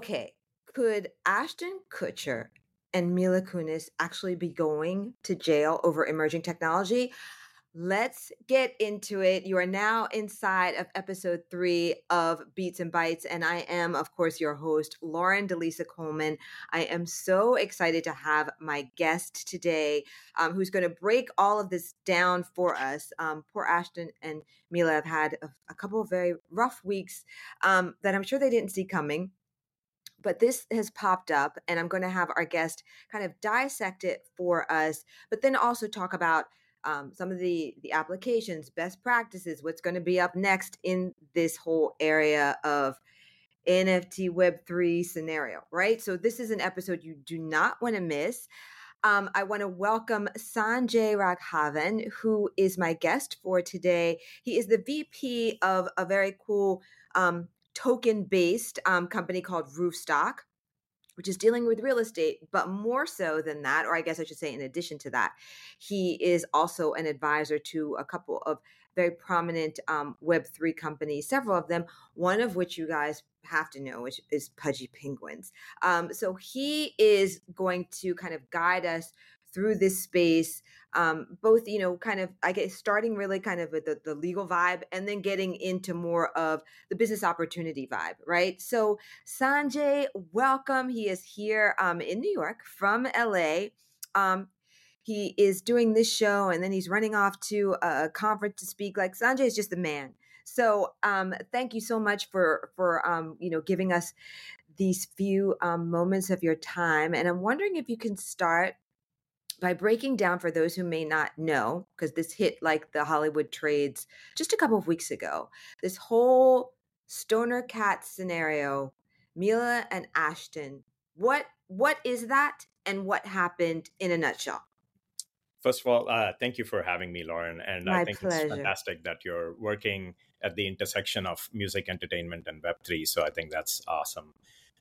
Okay, could Ashton Kutcher and Mila Kunis actually be going to jail over emerging technology? Let's get into it. You are now inside of episode three of Beats and Bytes, and I am, of course, your host, Lauren Delisa Coleman. I am so excited to have my guest today, um, who's going to break all of this down for us. Um, poor Ashton and Mila have had a, a couple of very rough weeks um, that I'm sure they didn't see coming but this has popped up and i'm going to have our guest kind of dissect it for us but then also talk about um, some of the the applications best practices what's going to be up next in this whole area of nft web3 scenario right so this is an episode you do not want to miss um, I want to welcome Sanjay Raghavan, who is my guest for today. He is the VP of a very cool um, token based um, company called Roofstock, which is dealing with real estate. But more so than that, or I guess I should say, in addition to that, he is also an advisor to a couple of very prominent um, Web3 companies, several of them, one of which you guys have to know, which is Pudgy Penguins. Um, so he is going to kind of guide us through this space um, both you know kind of i guess starting really kind of with the, the legal vibe and then getting into more of the business opportunity vibe right? So sanjay welcome. He is here um, in new york from la um, he is doing this show and then he's running off to a conference to speak. Like sanjay is just the man. So um, thank you so much for for um, you know giving us these few um, moments of your time. And i'm wondering if you can start by breaking down for those who may not know, because this hit like the Hollywood trades just a couple of weeks ago, this whole stoner cat scenario, Mila and Ashton. What what is that and what happened in a nutshell? First of all, uh, thank you for having me, Lauren. And My I think pleasure. it's fantastic that you're working at the intersection of music, entertainment, and Web3. So I think that's awesome.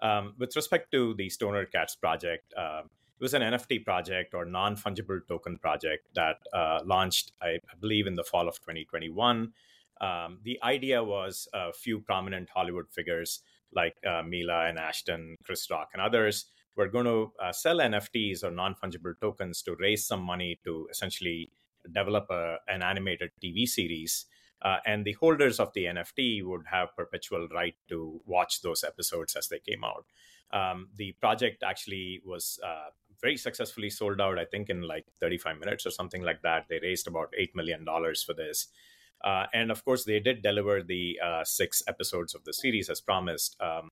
Um, with respect to the Stoner Cats project, uh, it was an NFT project or non fungible token project that uh, launched, I, I, believe, in the fall of 2021. Um, the idea was a few prominent Hollywood figures like uh, Mila and Ashton, Chris Rock, and others were going to uh, sell NFTs or non fungible tokens to raise some money to essentially develop a, an animated TV series. Uh, and the holders of the NFT would have perpetual right to watch those episodes as they came out. Um, the project actually was uh, very successfully sold out, I think, in like 35 minutes or something like that. They raised about $8 million for this. Uh, and of course, they did deliver the uh, six episodes of the series as promised. Um,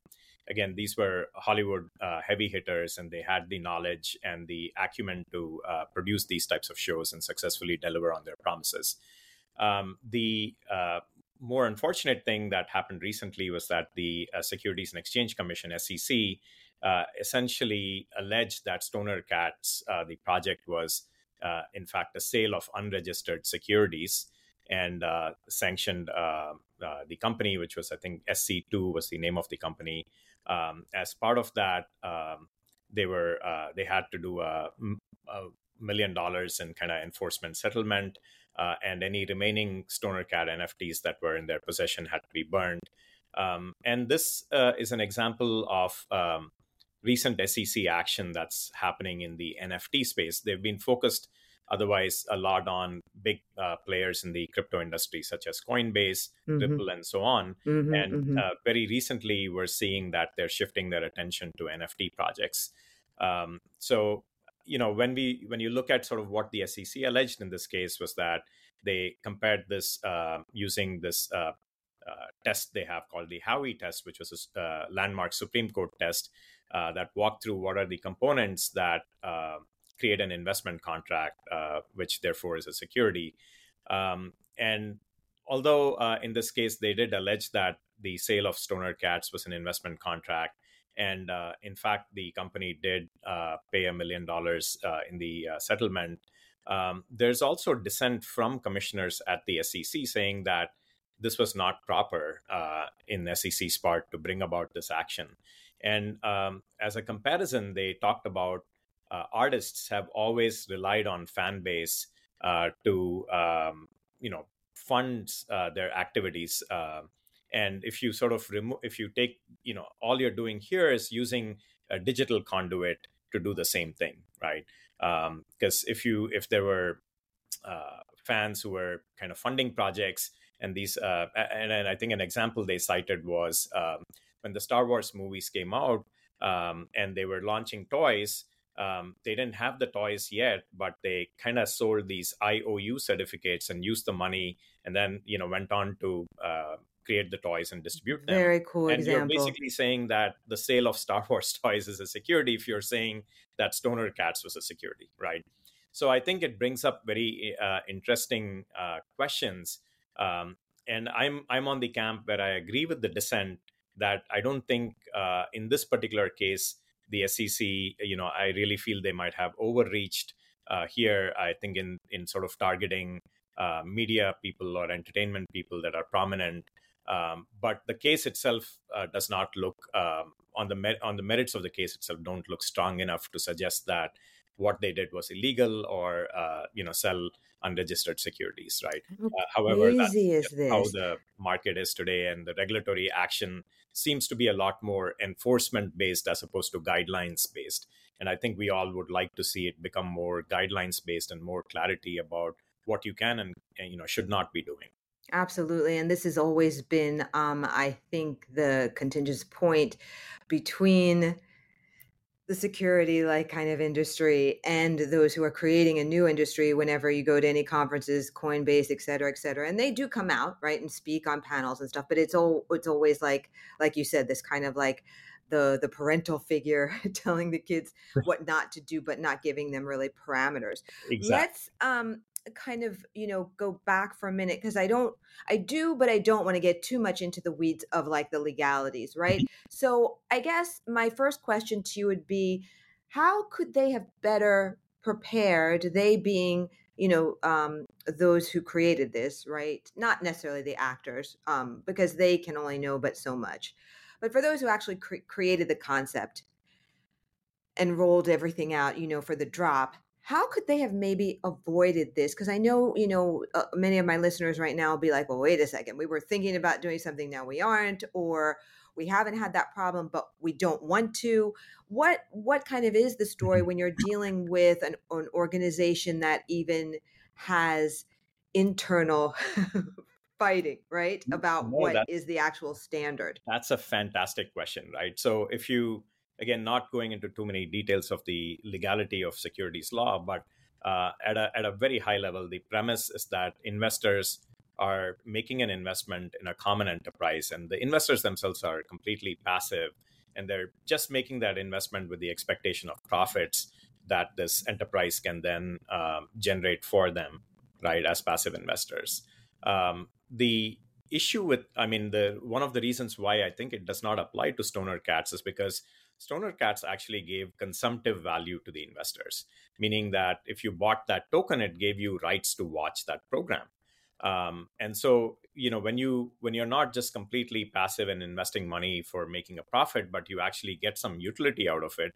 again, these were Hollywood uh, heavy hitters, and they had the knowledge and the acumen to uh, produce these types of shows and successfully deliver on their promises. Um, the uh, more unfortunate thing that happened recently was that the uh, Securities and Exchange Commission, SEC, uh, essentially alleged that Stoner Cats, uh, the project was uh, in fact a sale of unregistered securities and uh, sanctioned uh, the company, which was, I think, SC2 was the name of the company. Um, as part of that, um, they were they had to do a, a million dollars in kind of enforcement settlement, and any remaining Stoner Cat NFTs that were in their possession had to be burned. Um, and this uh, is an example of um, recent SEC action that's happening in the NFT space. They've been focused otherwise a lot on big uh, players in the crypto industry, such as Coinbase, mm-hmm. Ripple, and so on. Mm-hmm, and mm-hmm. Uh, very recently, we're seeing that they're shifting their attention to NFT projects. Um, so, you know, when we when you look at sort of what the SEC alleged in this case was that they compared this uh, using this uh, uh, test they have called the Howey test, which was a uh, landmark Supreme Court test uh, that walk through what are the components that uh, create an investment contract, uh, which therefore is a security. Um, and although uh, in this case they did allege that the sale of Stoner Cats was an investment contract, and uh, in fact the company did pay a million dollars in the settlement. Um, there's also dissent from commissioners at the SEC saying that this was not proper uh, in SEC's part to bring about this action. And um, as a comparison, they talked about uh, artists have always relied on fan base uh, to um, you know fund uh, their activities. Uh, and if you sort of remove if you take you know all you're doing here is using a digital conduit to do the same thing right because um, if you if there were uh, fans who were kind of funding projects and these uh, and, and, i think an example they cited was um, when the star wars movies came out um, and they were launching toys um, they didn't have the toys yet, but they kind of sold these IOU certificates and used the money, and then you know went on to uh, create the toys and distribute them. Very cool and example. you're basically saying that the sale of Star Wars toys is a security if you're saying that Stoner Cats was a security, right? So I think it brings up very uh, interesting uh, questions. Um, and I'm I'm on the camp where I agree with the dissent that I don't think uh, in this particular case the SEC, you know, I really feel they might have overreached uh, here. I think in in sort of targeting uh, media people or entertainment people that are prominent um, but the case itself uh, does not look um, on the mer- on the merits of the case itself don't look strong enough to suggest that what they did was illegal or uh, you know sell unregistered securities, right? Uh, however, that's how the market is today, and the regulatory action seems to be a lot more enforcement based as opposed to guidelines based. And I think we all would like to see it become more guidelines based and more clarity about what you can and, and you know should not be doing. Absolutely. And this has always been, um, I think, the contentious point between the security like kind of industry and those who are creating a new industry whenever you go to any conferences coinbase et cetera et cetera and they do come out right and speak on panels and stuff but it's all it's always like like you said this kind of like the the parental figure telling the kids what not to do but not giving them really parameters exactly. let's um kind of you know go back for a minute because i don't i do but i don't want to get too much into the weeds of like the legalities right? Mm-hmm. so i guess my first question to you would be how could they have better prepared they being you know um, those who created this right? Not necessarily the actors um, because they can only know but so much. But for those who actually cre- created the concept and rolled everything out you know for the drop how could they have maybe avoided this? Because I know, you know, uh, many of my listeners right now will be like, well, wait a second, we were thinking about doing something, now we aren't, or we haven't had that problem, but we don't want to. What what kind of is the story mm-hmm. when you're dealing with an, an organization that even has internal fighting, right? About no, what is the actual standard? That's a fantastic question, right? So if you again, not going into too many details of the legality of securities law, but uh, at, a, at a very high level, the premise is that investors are making an investment in a common enterprise, and the investors themselves are completely passive, and they're just making that investment with the expectation of profits that this enterprise can then um, generate for them, right, as passive investors. Um, the issue with, I mean, the one of the reasons why I think it does not apply to stoner cats is because Stoner Cats actually gave consumptive value to the investors, meaning that if you bought that token, it gave you rights to watch that program. Um, and so, you know, when you when you're not just completely passive and investing money for making a profit, but you actually get some utility out of it,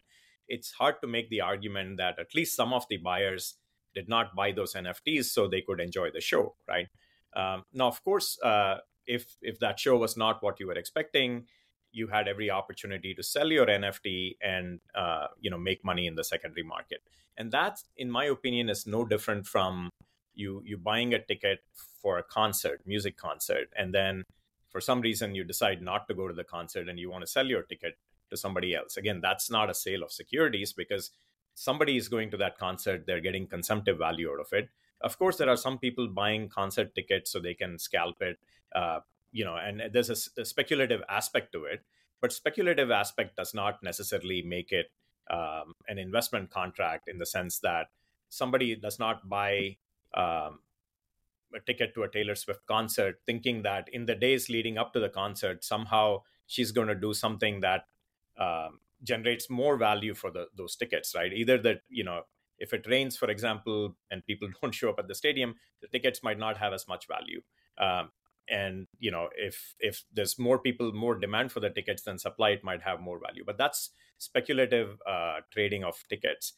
it's hard to make the argument that at least some of the buyers did not buy those NFTs so they could enjoy the show, right? Um, now, of course, uh, if if that show was not what you were expecting, you had every opportunity to sell your NFT and uh, you know make money in the secondary market. And that, in my opinion, is no different from you you buying a ticket for a concert, music concert, and then for some reason you decide not to go to the concert and you want to sell your ticket to somebody else. Again, that's not a sale of securities because somebody is going to that concert, they're getting consumptive value out of it. Of course, there are some people buying concert tickets so they can scalp it. Uh, you know, and there's a, a, speculative aspect to it, but speculative aspect does not necessarily make it um, an investment contract in the sense that somebody does not buy um, a ticket to a Taylor Swift concert thinking that in the days leading up to the concert, somehow she's going to do something that um, generates more value for the, those tickets, right? Either that, you know, if it rains, for example, and people don't show up at the stadium, the tickets might not have as much value. Um, and you know if if there's more people more demand for the tickets than supply it might have more value. But that's speculative uh, trading of tickets.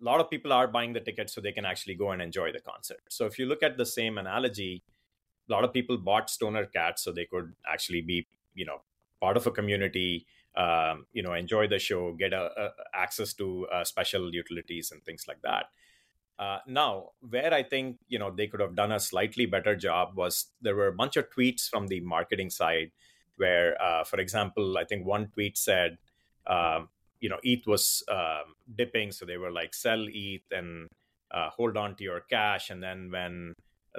A lot of people are buying the tickets so they can actually go and enjoy the concert. So if you look at the same analogy a lot of people bought stoner cats so they could actually be you know part of a community um, you know enjoy the show get a, a access to uh, special utilities and things like that uh, now where i think you know they could have done a slightly better job was there were a bunch of tweets from the marketing side where uh, for example i think one tweet said um, you know eth was um, dipping so they were like sell eth and uh, hold on to your cash. And then when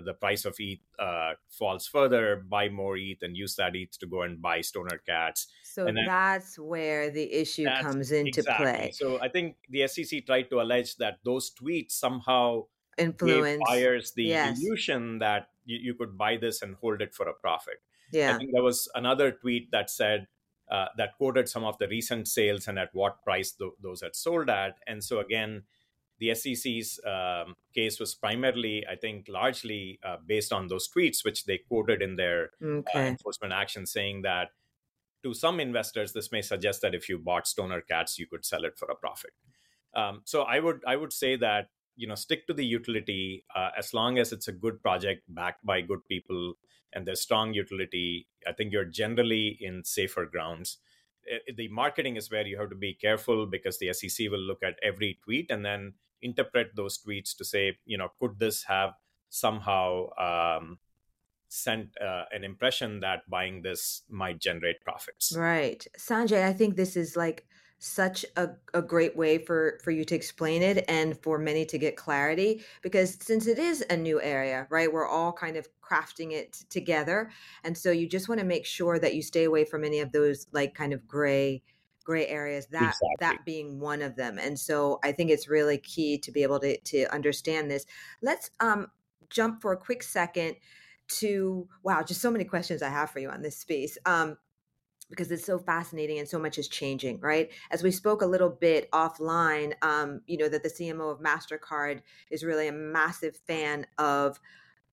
the price of ETH uh, falls further, buy more ETH and use that ETH to go and buy stoner cats. So then, that's where the issue comes into exactly. play. So I think the SEC tried to allege that those tweets somehow influence buyers the yes. illusion that you, you, could buy this and hold it for a profit. Yeah. I think there was another tweet that said uh, that quoted some of the recent sales and at what price th- those had sold at. And so again, the SEC's um, case was primarily, I think, largely uh, based on those tweets, which they quoted in their uh, okay. uh, enforcement action, saying that to some investors, this may suggest that if you bought stoner cats, you could sell it for a profit. Um, so I would I would say that you know stick to the utility uh, as long as it's a good project backed by good people and there's strong utility. I think you're generally in safer grounds. The marketing is where you have to be careful because the SEC will look at every tweet and then interpret those tweets to say, you know, could this have somehow um, sent uh, an impression that buying this might generate profits? Right. Sanjay, I think this is like such a, a great way for for you to explain it and for many to get clarity because since it is a new area right we're all kind of crafting it together and so you just want to make sure that you stay away from any of those like kind of gray gray areas that exactly. that being one of them and so i think it's really key to be able to to understand this let's um jump for a quick second to wow just so many questions i have for you on this space um because it's so fascinating and so much is changing right as we spoke a little bit offline um, you know that the cmo of mastercard is really a massive fan of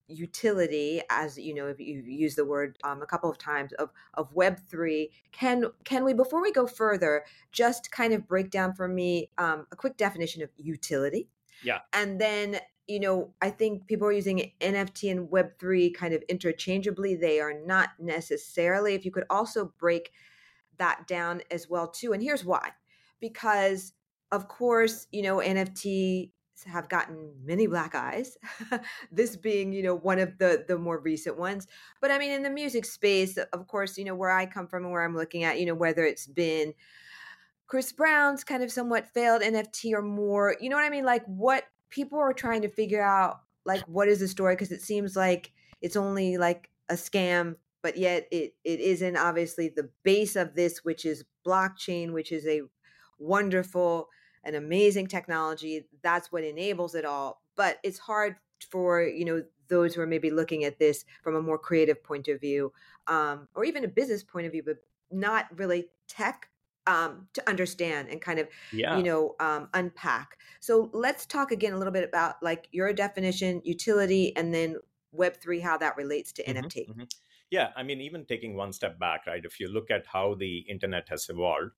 utility as you know if you use the word um, a couple of times of of web 3 can can we before we go further just kind of break down for me um, a quick definition of utility? Yeah. And then you know i think people are using nft and web 3 kind of interchangeably. They are not necessarily. If you could also break that down as well too and here's why. Because of course you know nft have gotten many black eyes this being you know one of the the more recent ones. But i mean in the music space of course you know where i come from and where i'm looking at you know whether it's been chris brown's kind of somewhat failed nft or more you know what i mean? Like what people are trying to figure out like what is the story? Because it seems like it's only like a scam but yet it it isn't obviously the base of this which is blockchain which is a wonderful an amazing technology. That's what enables it all. But it's hard for you know those who are maybe looking at this from a more creative point of view, um, or even a business point of view, but not really tech um, to understand and kind of yeah. you know um, unpack. So let's talk again a little bit about like your definition, utility, and then Web three, how that relates to mm-hmm, NFT. Mm-hmm. Yeah, I mean, even taking one step back, right? If you look at how the internet has evolved,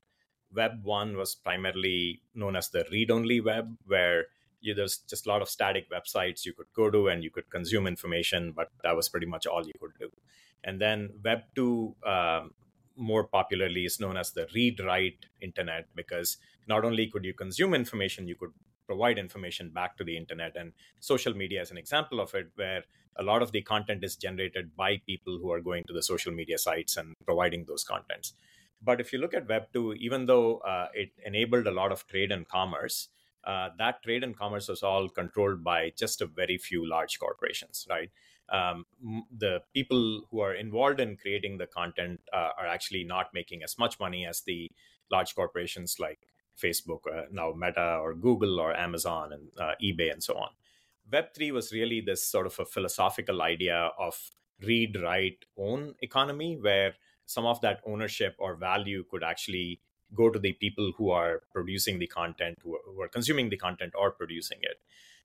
Web 1 was primarily known as the read only web, where you, there's just a lot of static websites you could go to and you could consume information, but that was pretty much all you could do. And then Web 2, um, more popularly, is known as the read write internet because not only could you consume information, you could provide information back to the internet. And social media is an example of it, where a lot of the content is generated by people who are going to the social media sites and providing those contents. But if you look at Web 2, even though uh, it enabled a lot of trade and commerce, uh, that trade and commerce was all controlled by just a very few large corporations, right? Um, the people who are involved in creating the content uh, are actually not making as much money as the large corporations like Facebook, uh, now Meta, or Google, or Amazon, and uh, eBay, and so on. Web3 was really this sort of a philosophical idea of read, write, own economy, where some of that ownership or value could actually go to the people who are producing the content, who are, who are consuming the content or producing it.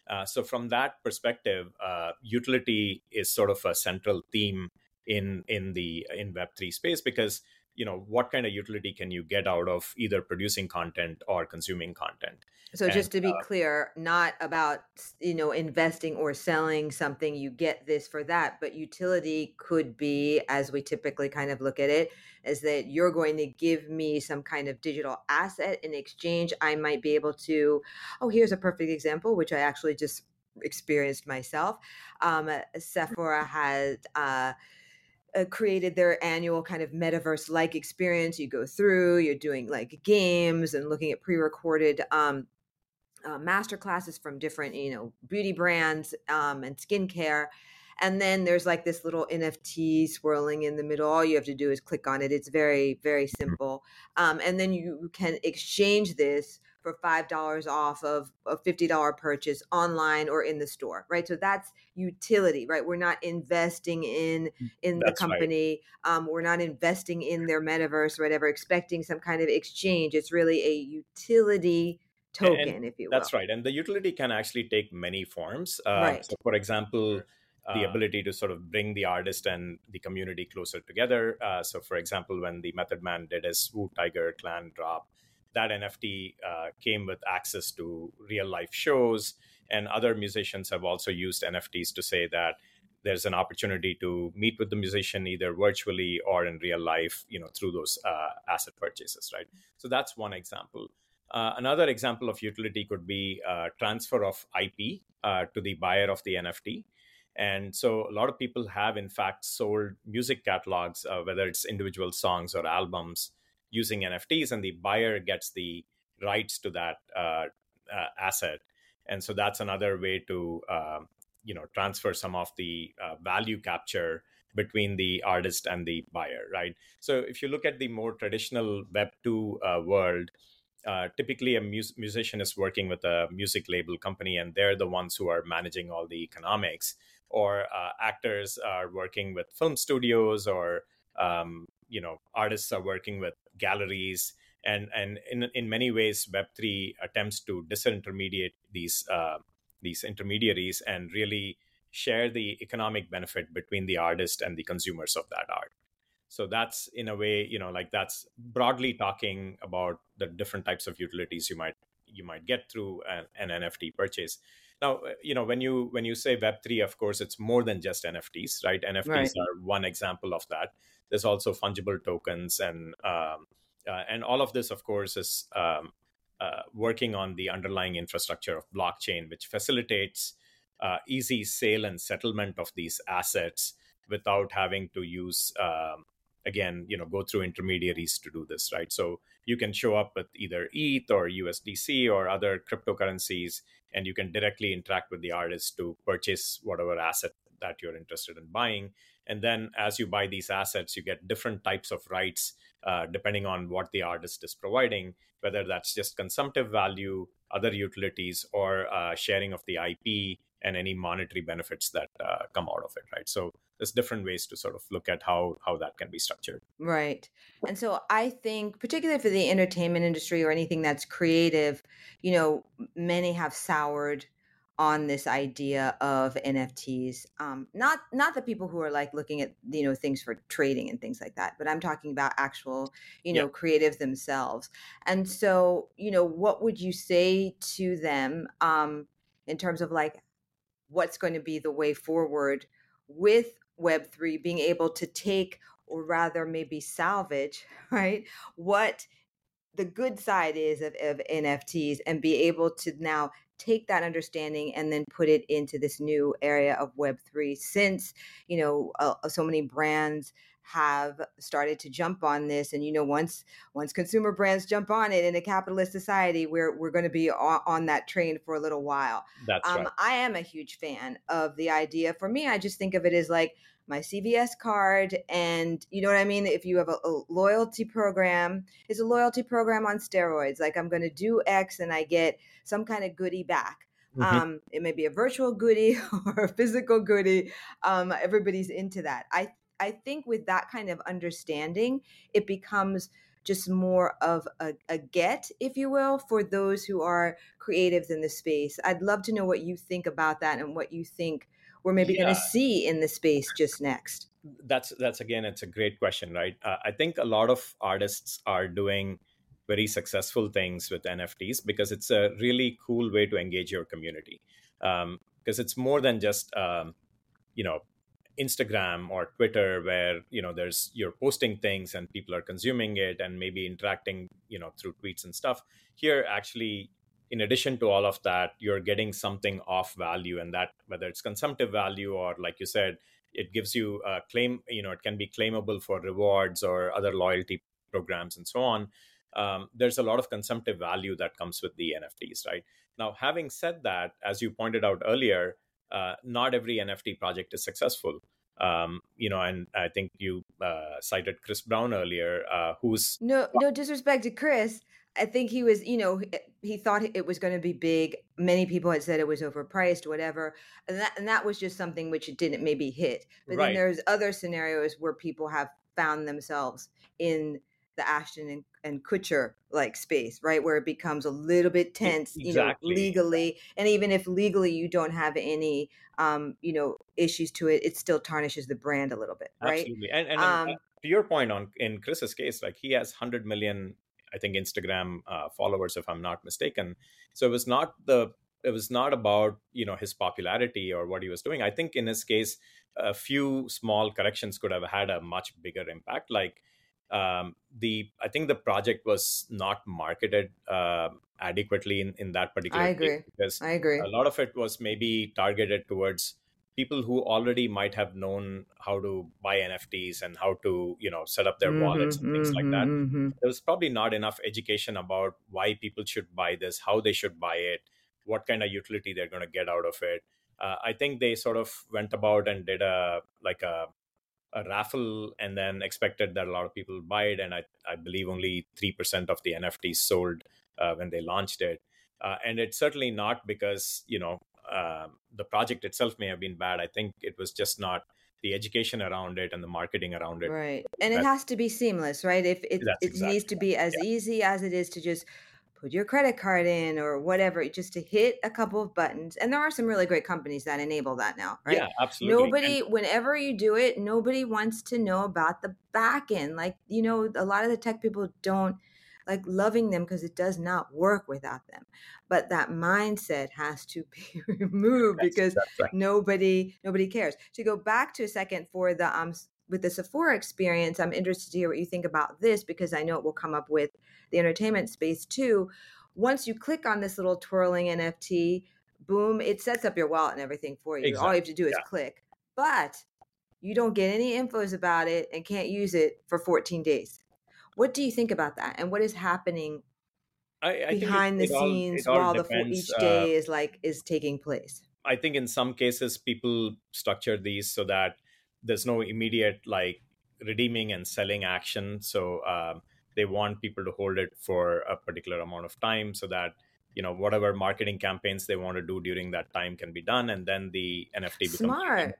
Uh, so from that perspective, uh, utility is sort of a central theme in in the in Web three space because you know what kind of utility can you get out of either producing content or consuming content? So and, just to be uh, clear not about you know investing or selling something you get this for that but utility could be as we typically kind of look at it is that you're going to give me some kind of digital asset in exchange. I might be able to oh here's a perfect example which i actually just experienced myself. Um, sephora had uh, uh, created their annual kind of metaverse like experience. You go through, you're doing like games and looking at pre recorded um, uh, master classes from different, you know, beauty brands um, and skincare. And then there's like this little NFT swirling in the middle. All you have to do is click on it. It's very, very mm-hmm. simple. Um, and then you can exchange this for $5 off of a $50 purchase online or in the store, right? So that's utility, right? We're not investing in mm, in that's the company. Right. Um, we're not investing in their metaverse or whatever, expecting some kind of exchange. It's really a utility token, and if you will. That's right. And the utility can actually take many forms. Uh, right. So for example, the uh, ability to sort of bring the artist and the community closer together. Uh, so, for example, when the Method Man did his Wu Tiger Clan drop, that NFT uh, came with access to real life shows. And other musicians have also used NFTs to say that there's an opportunity to meet with the musician either virtually or in real life, you know, through those uh, asset purchases, right? So that's one example. Uh, another example of utility could be uh, transfer of IP uh, to the buyer of the NFT. And so a lot of people have, in fact, sold music catalogs, uh, whether it's individual songs or albums, using NFTs, and the buyer gets the rights to that uh, uh, asset. And so that's another way to um, you know transfer some of the uh, value capture between the artist and the buyer, right? So if you look at the more traditional Web two uh, world. Uh, typically, a mus- musician is working with a music label company, and they're the ones who are managing all the economics. Or uh, actors are working with film studios, or um, you know artists are working with galleries and and in in many ways web3 attempts to disintermediate these uh, these intermediaries and really share the economic benefit between the artist and the consumers of that art. So that's in a way you know like that's broadly talking about the different types of utilities you might you might get through an, an nft purchase now you know when you when you say web3 of course it's more than just nfts right? Nfts right. are one example of that. There's also fungible tokens and um, uh, and all of this, of course, is um, uh, working on the underlying infrastructure of blockchain, which facilitates uh, easy sale and settlement of these assets without having to use um, again you know go through intermediaries to do this right? So you can show up with either eth or usdc or other cryptocurrencies and you can directly interact with the artist to purchase whatever asset that you're interested in buying and then as you buy these assets, you get different types of rights uh, depending on what the artist is providing, whether that's just consumptive value, other utilities, or uh, sharing of the IP and any monetary benefits that uh, come out of it, right? So there's different ways to sort of look at how how that can be structured. Right. And so I think particularly for the entertainment industry or anything that's creative, you know, many have soured on this idea of NFTs. Um, not not the people who are like looking at you know things for trading and things like that, but I'm talking about actual you know yeah. creatives themselves. And so you know, what would you say to them um, in terms of like what's going to be the way forward with Web three being able to take or rather maybe salvage right what the good side is of, of NFTs and be able to now take that understanding and then put it into this new area of web3 since you know uh, so many brands have started to jump on this and you know once once consumer brands jump on it in a capitalist society we're we're going to be on, on, that train for a little while That's um, right. i am a huge fan of the idea for me i just think of it as like my CVS card. And you know what I mean? If you have a, a loyalty program, it's a loyalty program on steroids. Like I'm going to do X and I get some kind of goodie back. Mm-hmm. Um, it may be a virtual goodie or a physical goodie. Um, everybody's into that. I I think with that kind of understanding, it becomes just more of a, a, get, if you will, for those who are creatives in the space. I'd love to know what you think about that and what you think we're maybe yeah. going to see in the space just next? That's that's again, it's a great question, right? Uh, I think a lot of artists are doing very successful things with NFTs because it's a really cool way to engage your community. Um, because it's more than just um, you know Instagram or Twitter where you know there's you're posting things and people are consuming it and maybe interacting you know through tweets and stuff. Here actually in addition to all of that you're getting something off value and that whether it's consumptive value or like you said it gives you a claim you know it can be claimable for rewards or other loyalty programs and so on um, there's a lot of consumptive value that comes with the nfts right now having said that as you pointed out earlier uh, not every nft project is successful um, you know, and I think you uh, cited Chris Brown earlier, uh, who's no no disrespect to Chris. I think he was, you know, he thought it was going to be big. Many people had said it was overpriced, whatever, and that and that was just something which it didn't maybe hit. But right. then there's other scenarios where people have found themselves in the Ashton and, and Kutcher like space, right, where it becomes a little bit tense, exactly. you know, legally, and even if legally you don't have any, um, you know, issues to it, it still tarnishes the brand a little bit, right? Absolutely, and, and um, to your point on in Chris's case, like he has hundred million I think Instagram uh, followers, if I'm not mistaken. So it was not the it was not about you know his popularity or what he was doing. I think in his case, a few small corrections could have had a much bigger impact. Like um, the I think the project was not marketed uh, adequately in, in that particular. I agree. because I agree. A lot of it was maybe targeted towards people who already might have known how to buy NFTs and how to, you know, set up their mm-hmm, wallets and things mm-hmm, like that. Mm-hmm. There was probably not enough education about why people should buy this, how they should buy it, what kind of utility they're going to get out of it. Uh, I think they sort of went about and did a like a a raffle and then expected that a lot of people buy it and i, I believe only 3% of the nfts sold uh, when they launched it uh, and it's certainly not because you know um, the project itself may have been bad. I think it was just not the education around it and the marketing around it. Right. And it has to be seamless, right? If it, it exactly needs to be as yeah. easy as it is to just put your credit card in or whatever, just to hit a couple of buttons. And there are some really great companies that enable that now, right? Yeah, absolutely. Nobody, and- whenever you do it, nobody wants to know about the back end. Like, you know, a lot of the tech people don't like loving them because it does not work without them but that mindset has to be removed that's, because that's right. nobody nobody cares to go back to a second for the um with the Sephora experience, I'm interested to hear what you think about this because I know it will come up with the entertainment space too. Once you click on this little twirling NFT, boom, it sets up your wallet and everything for you. Exactly. All you have to do is yeah. click. But you don't get any infos about it and can't use it for 14 days. What do you think about that? And what is happening I, I behind it, the it scenes all, while depends, the each day uh, is like is taking place? I think in some cases people structure these so that there's no immediate like redeeming and selling action. So um, they want people to hold it for a particular amount of time so that you know whatever marketing campaigns they want to do during that time can be done and then the nft becomes smart.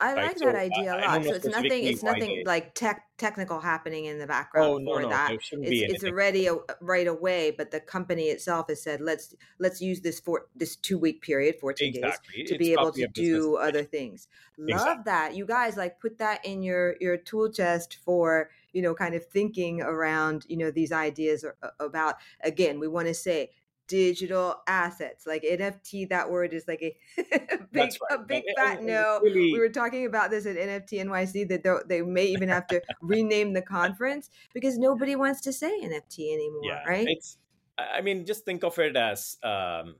i right? like so that idea a lot. so it's nothing it's nothing like tech technical happening in the background oh, for no, that. it's, it's already a, right away but the company itself has said let's let's use this for this two week period 14 exactly. days to it's be able to do other things. Love exactly. that. You guys like put that in your your tool chest for you know kind of thinking around you know these ideas about again we want to say digital assets like nft that word is like a big right. a big fat no really... we were talking about this at nft nyc that they may even have to rename the conference because nobody wants to say nft anymore yeah, right it's i mean just think of it as um,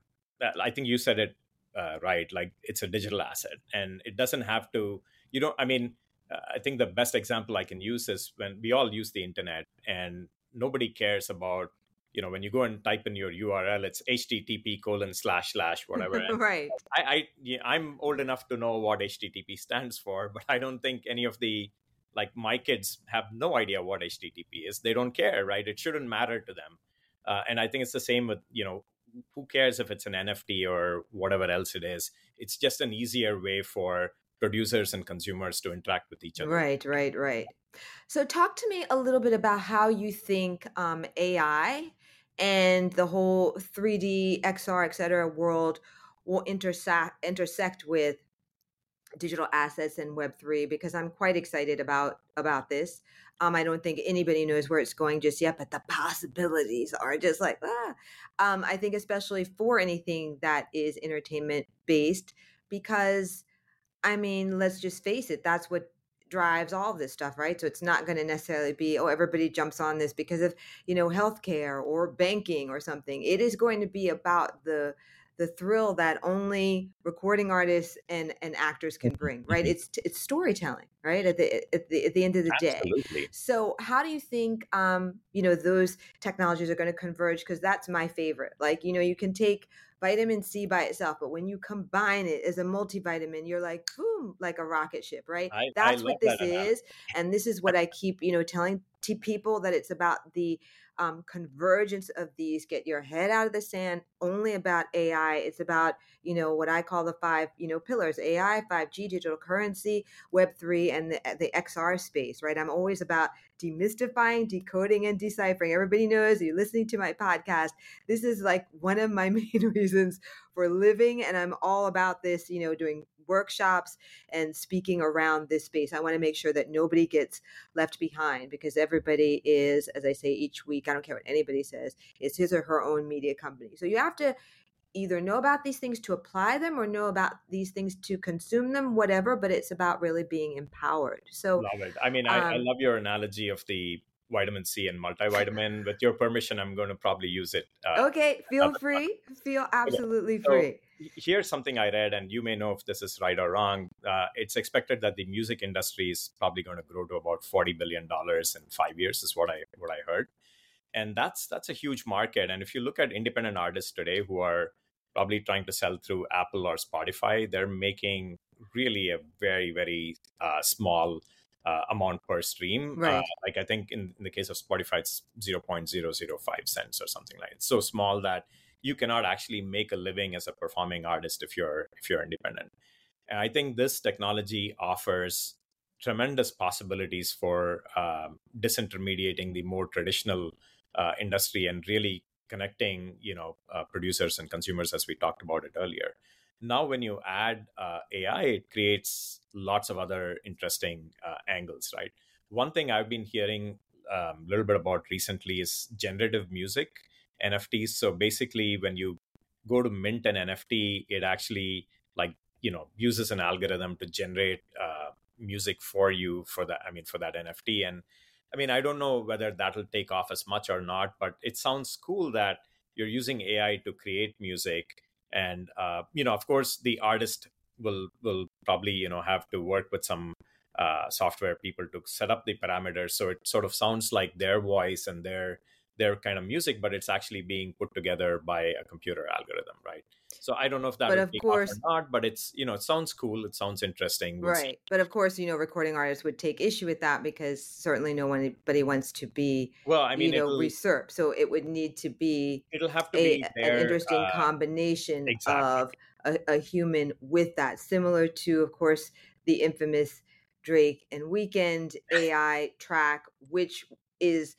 i think you said it uh, right like it's a digital asset and it doesn't have to you know i mean uh, i think the best example i can use is when we all use the internet and nobody cares about you know when you go and type in your url it's http colon slash slash whatever. Right. I I yeah, i'm old enough to know what http stands for but i don't think any of the like my kids have no idea what http is. They don't care right? It shouldn't matter to them. Uh, and i think it's the same with you know who cares if it's an nft or whatever else it is? It's just an easier way for producers and consumers to interact with each other. Right right right. So talk to me a little bit about how you think um, ai and the whole 3D, XR, et cetera world will intersect intersect with digital assets and Web3 because I'm quite excited about about this. Um, I don't think anybody knows where it's going just yet, but the possibilities are just like ah. Um, I think especially for anything that is entertainment based, because I mean, let's just face it, that's what drives all this stuff, right? So it's not going to necessarily be, oh, everybody jumps on this because of, you know, healthcare or banking or something. It is going to be about the the thrill that only recording artists and, and actors can bring, right? Mm-hmm. It's it's storytelling, right? At the at the, at the end of the Absolutely. day. So how do you think um, you know those technologies are going to converge? Because that's my favorite. Like you know, you can take vitamin C by itself, but when you combine it as a multivitamin, you're like boom, like a rocket ship, right? I, that's I what this that is, and this is what I keep you know telling to people that it's about the um, convergence of these get your head out of the sand only about ai it's about you know what i call the five you know pillars ai 5g digital currency web3 and the, the xr space right? I'm always about demystifying decoding and deciphering everybody knows you're listening to my podcast this is like one of my main reasons for living and i'm all about this you know doing workshops and speaking around this space. I want to make sure that nobody gets left behind because everybody is, as I say each week, I don't care what anybody says, is his or her own media company. So you have to either know about these things to apply them or know about these things to consume them, whatever, but it's about really being empowered. So love it. I mean, um, I, I um love your analogy of the vitamin C and multivitamin. With your permission, I'm going to probably use it. Uh, okay, feel free. Feel absolutely so, free here's something I read, and you may know if this is right or wrong. Uh, it's expected that the music industry is probably going to grow to about forty billion dollars in five years, is what I what I heard, and that's that's a huge market. And if you look at independent artists today who are probably trying to sell through Apple or Spotify, they're making really a very very uh, small uh, amount per stream. Uh, right. Uh, like I think in, in the case of Spotify, it's zero point zero zero five cents or something like it. It's so small that you cannot actually make a living as a performing artist if you're if you're independent and i think this technology offers tremendous possibilities for um, disintermediating the more traditional uh, industry and really connecting you know uh, producers and consumers as we talked about it earlier now when you add uh, ai it creates lots of other interesting uh, angles right one thing i've been hearing um, a um, little bit about recently is generative music NFTs. So basically, when you go to mint an NFT, it actually like you know uses an algorithm to generate uh, music for you for that. I mean, for that NFT. And I mean, I don't know whether that'll take off as much or not, but it sounds cool that you're using AI to create music. And uh, you know, of course, the artist will will probably you know have to work with some uh, software people to set up the parameters so it sort of sounds like their voice and their their kind of music, but it's actually being put together by a computer algorithm, right? So I don't know if that but would be course, or not, but it's you know it sounds cool, it sounds interesting, we'll right? See. But of course, you know, recording artists would take issue with that because certainly no one anybody wants to be well, I mean, you know, usurped. So it would need to be it'll have to a, be their, an interesting uh, combination exactly. of a, a human with that, similar to, of course, the infamous Drake and Weeknd AI track, which is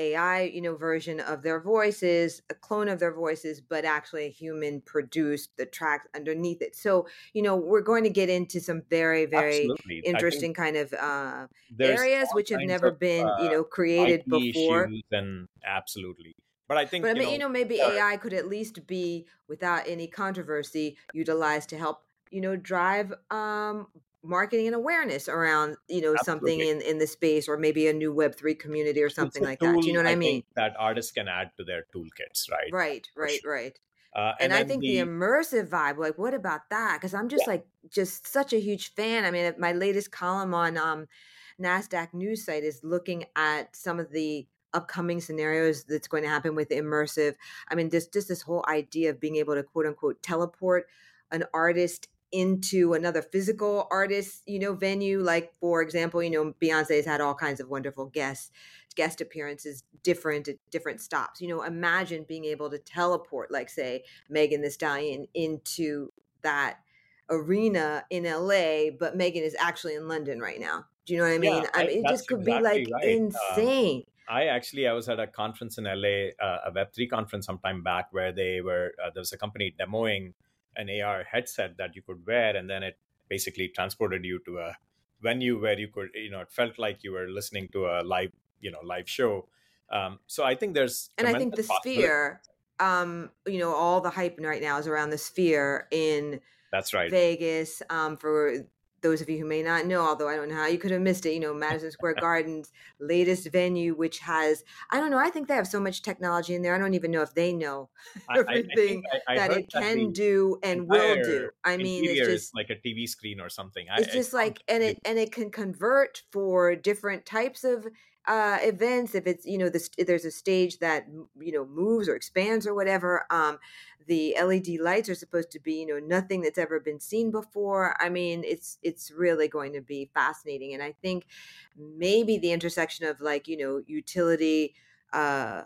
AI, you know, version of their voices, a clone of their voices, but actually a human produced the tracks underneath it. So, you know, we're going to get into some very, very Absolutely. interesting kind of uh, areas which have never of, been, uh, you know, created before. And absolutely. But I think, but I mean, you know, you know maybe uh, AI could at least be, without any controversy, utilized to help you know drive um marketing and awareness around you know Absolutely. something in in the space or maybe a new web3 community or something like tool, that Do you know what i, I mean that artists can add to their toolkits right right right sure. right uh, and, and I think the, the, immersive vibe, like, what about that? Because I'm just yeah. like, just such a huge fan. I mean, my latest column on um, Nasdaq news site is looking at some of the upcoming scenarios that's going to happen with immersive. I mean, just just this whole idea of being able to quote unquote teleport an artist into another physical artist, you know, venue. Like for example, you know, Beyonce's had all kinds of wonderful guests, guest appearances, different at different stops. You know, imagine being able to teleport, like say Megan Thee Stallion, into that arena in LA, but Megan is actually in London right now. Do you know what I mean? Yeah, I mean, it just could exactly be like right. Um, insane. Um, I actually I was at a conference in LA, uh, a Web three conference some time back, where they were uh, there was a company demoing an AR headset that you could wear, and then it basically transported you to a venue where you could you know it felt like you were listening to a live you know live show. Um, so i think there's and i think the sphere um, you know all the hype right now is around the sphere in that's right. Vegas um, for those of you who may not know, although I don't know how you could have missed it, you know, Madison Square Garden's latest venue, which has, I don't know, I think they have so much technology in there. I don't even know if they know everything I, I, I that it can that do and will do. I mean, it's just like a TV screen or something. It's just like, and it, and it can convert for different types of uh, events if it's you know this there's a stage that you know moves or expands or whatever um, the led lights are supposed to be you know nothing that's ever been seen before. I mean it's it's really going to be fascinating and i think maybe the intersection of like you know utility uh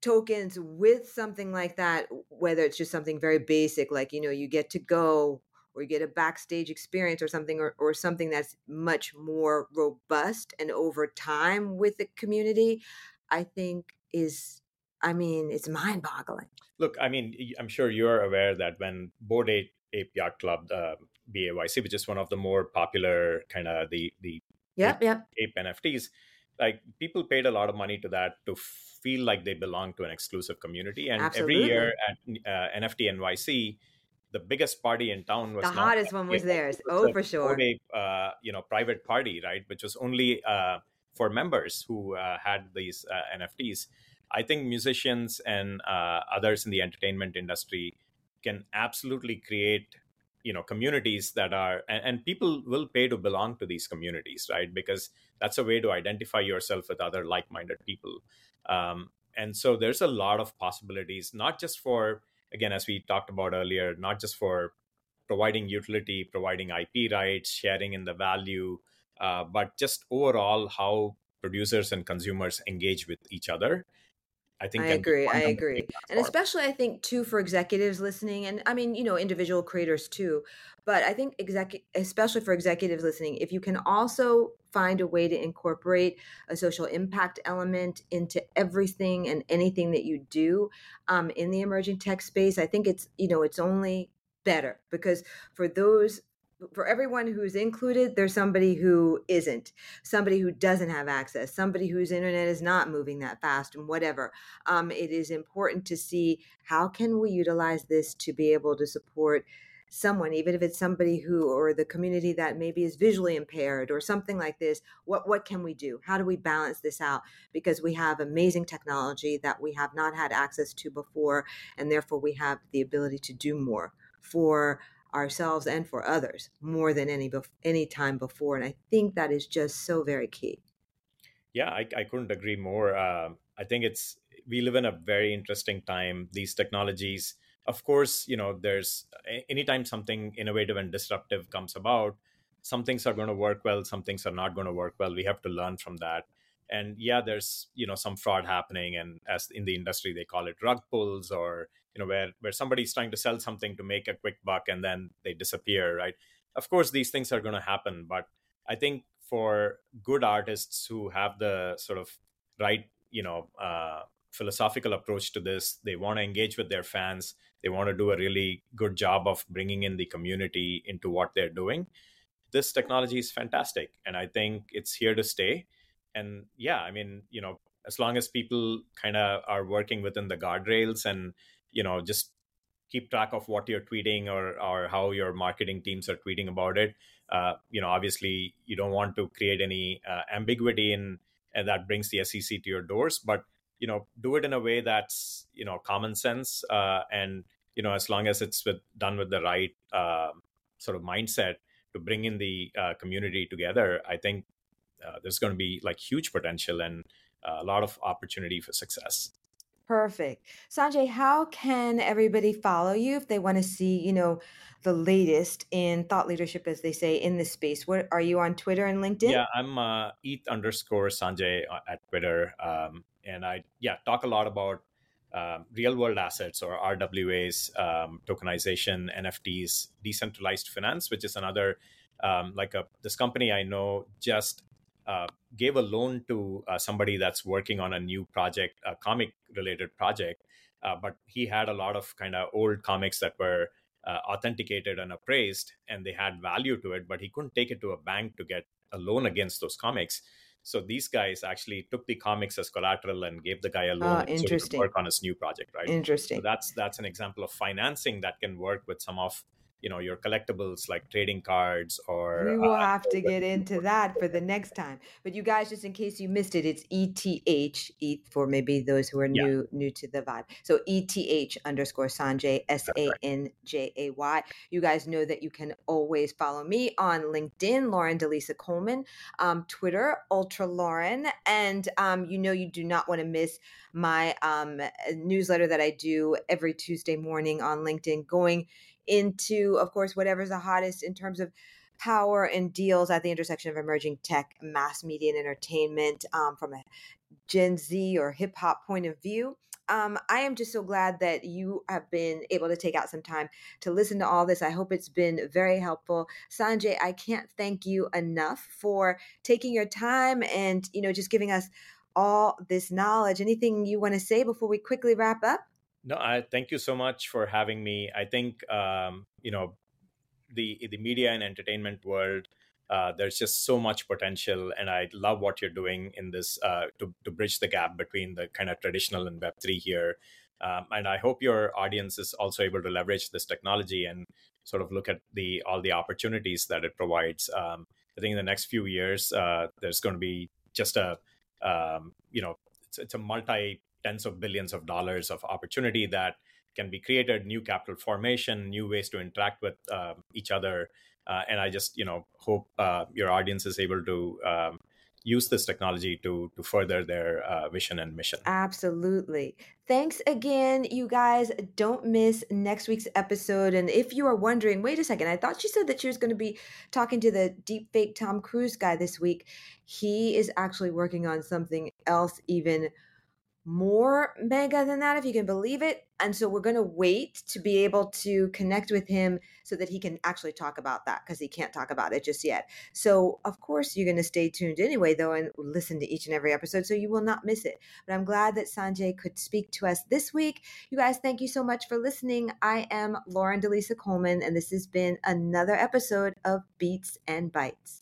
tokens with something like that whether it's just something very basic like you know you get to go or you get a backstage experience or something or, or something that's much more robust and over time with the community i think is i mean it's mind boggling look i mean i'm sure you're aware that when Bored Ape, Ape Yacht Club uh, bayc which is one of the more popular kind of the the yep, yep. ape nfts like people paid a lot of money to that to feel like they belong to an exclusive community and Absolutely. every year at uh, nft nyc the biggest party in town was the hottest one was theirs. Oh, for sure. A, uh, you know, private party, right? Which was only uh, for members who uh, had these uh, NFTs. I think musicians and uh, others in the entertainment industry can absolutely create, you know, communities that are, and, and people will pay to belong to these communities, right? Because that's a way to identify yourself with other like-minded people. Um, and so there's a lot of possibilities, not just for again, as we talked about earlier, not just for providing utility, providing IP rights, sharing in the value, uh, but just overall how producers and consumers engage with each other. I think I agree. I agree. And especially I think too for executives listening and I mean, you know, individual creators too. But I think exec especially for executives listening, if you can also find a way to incorporate a social impact element into everything and anything that you do um, in the emerging tech space, I think it's, you know, it's only better because for those for everyone who's included, there's somebody who isn't, somebody who doesn't have access, somebody whose internet is not moving that fast, and whatever. Um, it is important to see how can we utilize this to be able to support someone even if it's somebody who or the community that maybe is visually impaired or something like this what what can we do how do we balance this out because we have amazing technology that we have not had access to before and therefore we have the ability to do more for ourselves and for others more than any any time before and i think that is just so very key. Yeah i, I couldn't agree more uh, i think it's we live in a very interesting time these technologies of course you know there's anytime something innovative and disruptive comes about some things are going to work well some things are not going to work well we have to learn from that and yeah there's you know some fraud happening and as in the industry they call it rug pulls or you know where where somebody's trying to sell something to make a quick buck and then they disappear right? Of course these things are going to happen but i think for good artists who have the sort of right you know uh, philosophical approach to this they want to engage with their fans they want to do a really good job of bringing in the community into what they're doing this technology is fantastic and i think it's here to stay. And yeah i mean you know as long as people kind of are working within the guardrails and you know just keep track of what you're tweeting or or how your marketing teams are tweeting about it. Uh, you know obviously you don't want to create any uh, ambiguity in and that brings the sec to your doors but you know do it in a way that's you know common sense uh, and you know as long as it's with, done with the right uh, sort of mindset to bring in the uh, community together i think uh, there's going to be like huge potential and a lot of opportunity for success Perfect. Sanjay, how can everybody follow you if they want to see, you know, the latest in thought leadership, as they say, in this space? What are you on Twitter and LinkedIn? Yeah, I'm uh, ETH underscore Sanjay uh, at Twitter, um, and I yeah talk a lot about um, real world assets or RWAs, um, tokenization, NFTs, decentralized finance, which is another um, like a this company I know just uh, gave a loan to uh, somebody that's working on a new project, a comic related project. Uh, but he had a lot of kind of old comics that were uh, authenticated and appraised and they had value to it but he couldn't take it to a bank to get a loan against those comics so these guys actually took the comics as collateral and gave the guy a loan oh, interesting. so he could work on his new project right interesting so that's that's an example of financing that can work with some of you know your collectibles like trading cards or we will uh, have to get into that for the next time. But you guys just in case you missed it it's eth eth for maybe those who are new yeah. new to the vibe. So eth underscore sanjay s-a-n-j-a-y you guys know that you can always follow me on linkedin lauren delisa coleman um, twitter ultra lauren. And um, you know you do not want to miss my um, newsletter that i do every tuesday morning on linkedin going into, of course, whatever's the hottest in terms of power and deals at the intersection of emerging tech, mass media, and entertainment um, from a Gen Z or hip hop point of view. Um, I am just so glad that you have been able to take out some time to listen to all this. I hope it's been very helpful. Sanjay, I can't thank you enough for taking your time and, you know, just giving us all this knowledge. Anything you want to say before we quickly wrap up? No, I thank you so much for having me. I think um, you know the the media and entertainment world. Uh, there's just so much potential, and I love what you're doing in this uh, to to bridge the gap between the kind of traditional and Web three here. Um, and I hope your audience is also able to leverage this technology and sort of look at the all the opportunities that it provides. Um, I think in the next few years, uh, there's going to be just a um, you know it's, it's a multi tens of billions of dollars of opportunity that can be created new capital formation new ways to interact with uh, each other. Uh, and i just you know hope uh, your audience is able to um, use this technology to to further their uh, vision and mission. Absolutely. Thanks again you guys. Don't miss next week's episode. And if you are wondering wait a second i thought she said that she was going to be talking to the deep fake tom cruise guy this week. He is actually working on something else even more mega than that, if you can believe it. And so we're going to wait to be able to connect with him so that he can actually talk about that because he can't talk about it just yet. So, of course, you're going to stay tuned anyway, though, and listen to each and every episode so you will not miss it. But I'm glad that Sanjay could speak to us this week. You guys, thank you so much for listening. I am Lauren Delisa Coleman, and this has been another episode of Beats and Bytes.